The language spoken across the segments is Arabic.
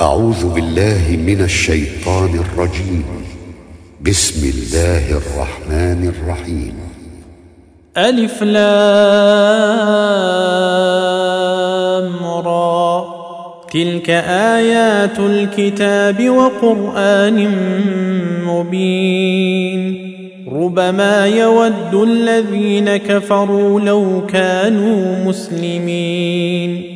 أعوذ بالله من الشيطان الرجيم. بسم الله الرحمن الرحيم. ألف لام را. تلك آيات الكتاب وقرآن مبين. ربما يود الذين كفروا لو كانوا مسلمين.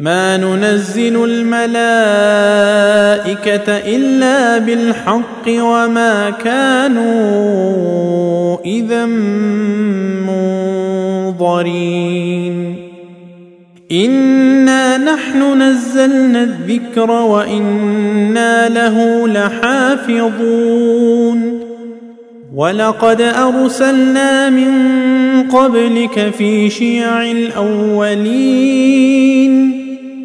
ما ننزل الملائكة إلا بالحق وما كانوا إذا منظرين. إنا نحن نزلنا الذكر وإنا له لحافظون. ولقد أرسلنا من قبلك في شيع الأولين.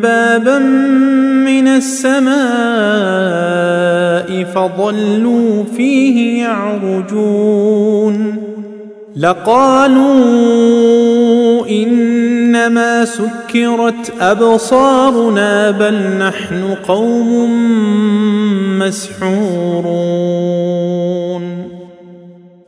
بابا من السماء فظلوا فيه يعرجون لقالوا إنما سكرت أبصارنا بل نحن قوم مسحورون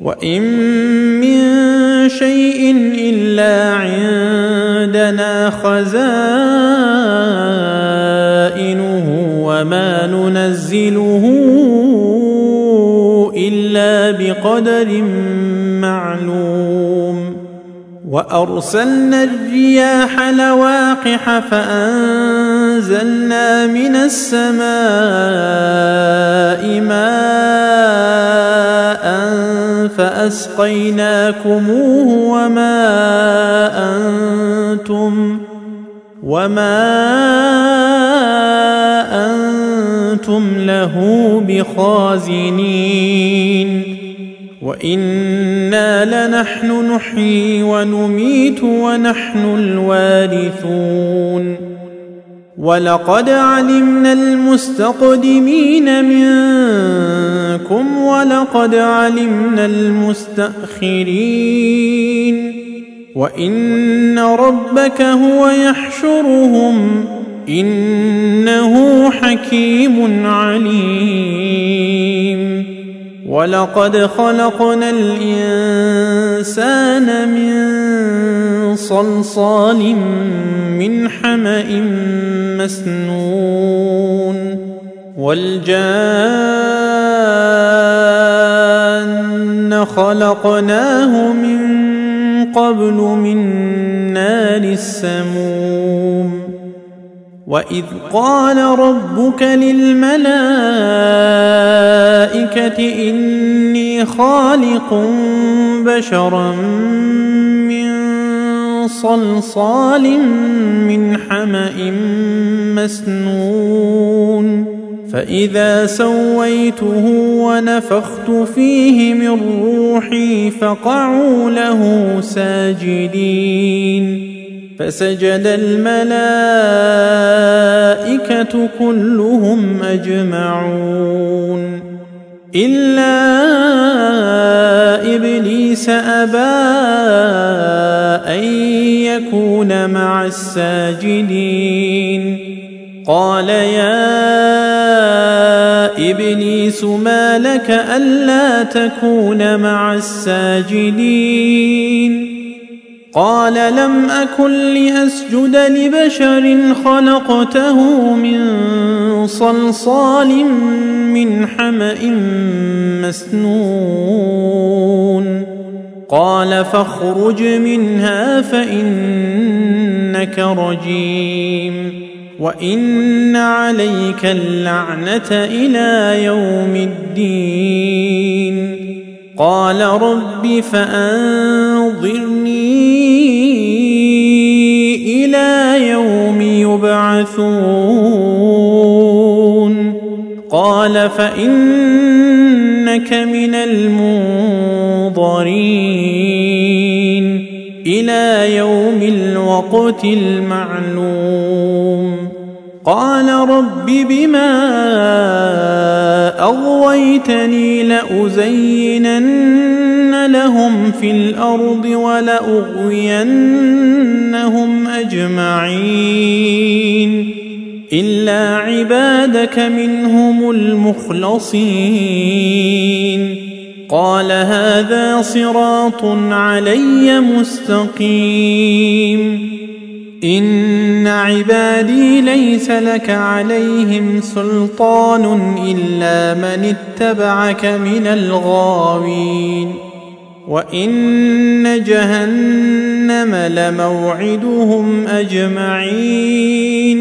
وان من شيء الا عندنا خزائنه وما ننزله الا بقدر معلوم وارسلنا الرياح لواقح فانزلنا من السماء ماء فأسقيناكموه وما أنتم وما أنتم له بخازنين وإنا لنحن نحيي ونميت ونحن الوارثون ولقد علمنا المستقدمين منكم ولقد علمنا المستاخرين وان ربك هو يحشرهم انه حكيم عليم ولقد خلقنا الانسان من صلصال من حمأ مسنون والجان خلقناه من قبل من نار السموم وإذ قال ربك للملائكة إني خالق بشرا صلصال من حمأ مسنون فإذا سويته ونفخت فيه من روحي فقعوا له ساجدين فسجد الملائكة كلهم أجمعون إلا إبليس أبى أن يكون مع الساجدين. قال يا إبليس ما لك ألا تكون مع الساجدين؟ قال لم أكن لأسجد لبشر خلقته من صلصال من حمأ مسنون. قال فاخرج منها فإنك رجيم. وإن عليك اللعنة إلى يوم الدين. قال رب فأنظرني إلى يوم يبعثون. قال فإنك من المنظرين إلى يوم الوقت المعلوم. قال رب بما أغويتني لأزينن لهم في الأرض ولأغوينهم أجمعين إلا عبادك منهم المخلصين قال هذا صراط علي مستقيم إن عبادي ليس لك عليهم سلطان إلا من اتبعك من الغاوين وان جهنم لموعدهم اجمعين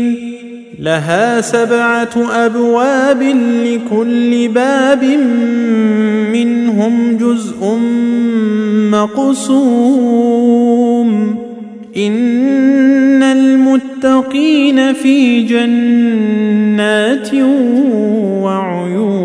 لها سبعه ابواب لكل باب منهم جزء مقسوم ان المتقين في جنات وعيون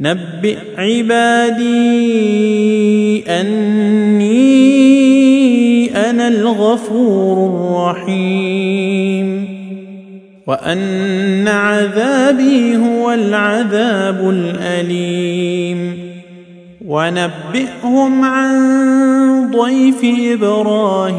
نبئ عبادي أني أنا الغفور الرحيم. وأن عذابي هو العذاب الأليم. ونبئهم عن ضيف إبراهيم.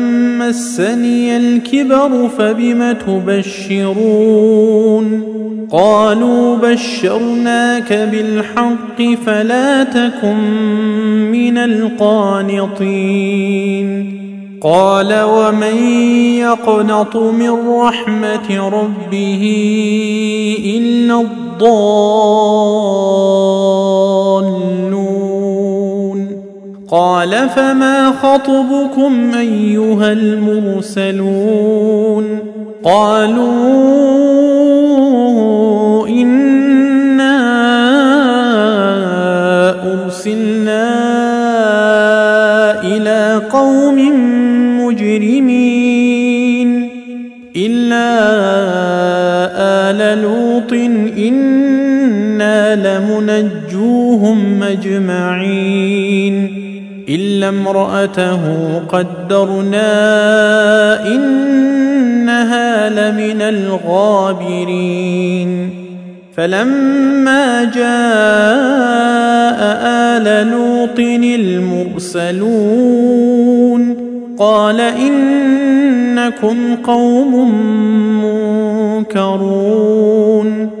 مسني الكبر فبم تبشرون قالوا بشرناك بالحق فلا تكن من القانطين قال ومن يقنط من رحمة ربه إلا الضالون قال فما خطبكم أيها المرسلون قالوا الا امرأته قدرنا إنها لمن الغابرين. فلما جاء آل لوط المرسلون قال إنكم قوم منكرون.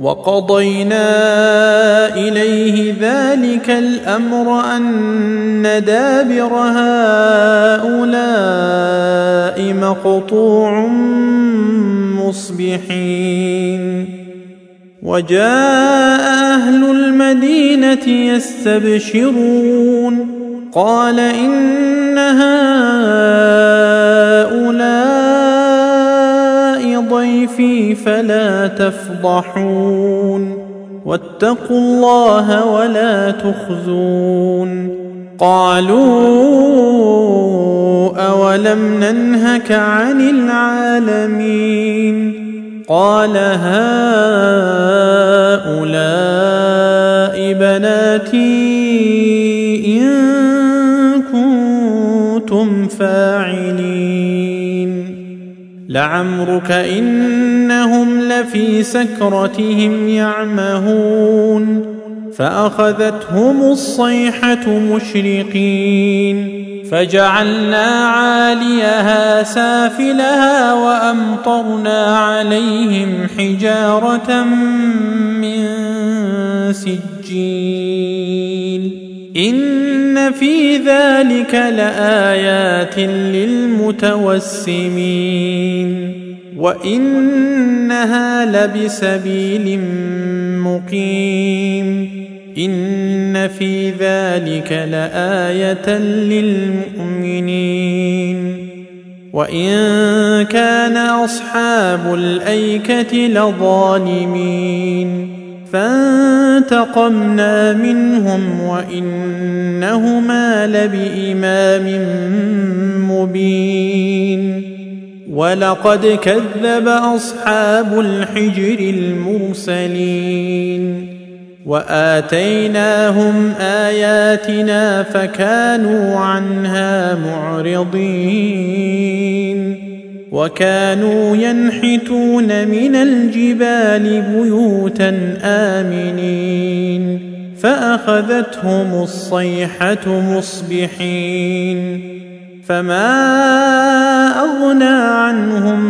وقضينا إليه ذلك الأمر أن دابر هؤلاء مقطوع مصبحين. وجاء أهل المدينة يستبشرون. قال إن هؤلاء ضيفي فلا تفضحون واتقوا الله ولا تخزون قالوا أولم ننهك عن العالمين قال هؤلاء بناتي إن كنتم فاعلين لعمرك إنهم لفي سكرتهم يعمهون فأخذتهم الصيحة مشرقين فجعلنا عاليها سافلها وأمطرنا عليهم حجارة من سجيل إن في ذلك لآيات للمتوسمين. وإنها لبسبيل مقيم. إن في ذلك لآية للمؤمنين. وإن كان أصحاب الأيكة لظالمين. فانتقمنا منهم وإنهما لبإمام مبين. ولقد كذب أصحاب الحجر المرسلين. وآتيناهم آياتنا فكانوا عنها معرضين. وكانوا ينحتون من الجبال بيوتا آمنين فأخذتهم الصيحة مصبحين فما أغنى عنهم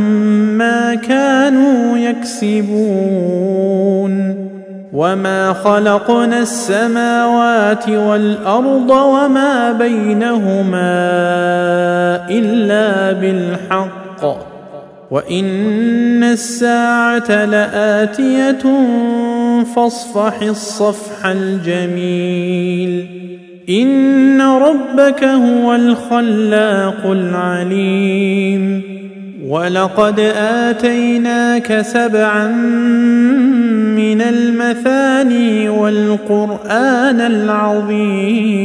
ما كانوا يكسبون وما خلقنا السماوات والأرض وما بينهما إلا بالحق وان الساعة لاتيه فاصفح الصفح الجميل ان ربك هو الخلاق العليم ولقد اتيناك سبعا من المثاني والقران العظيم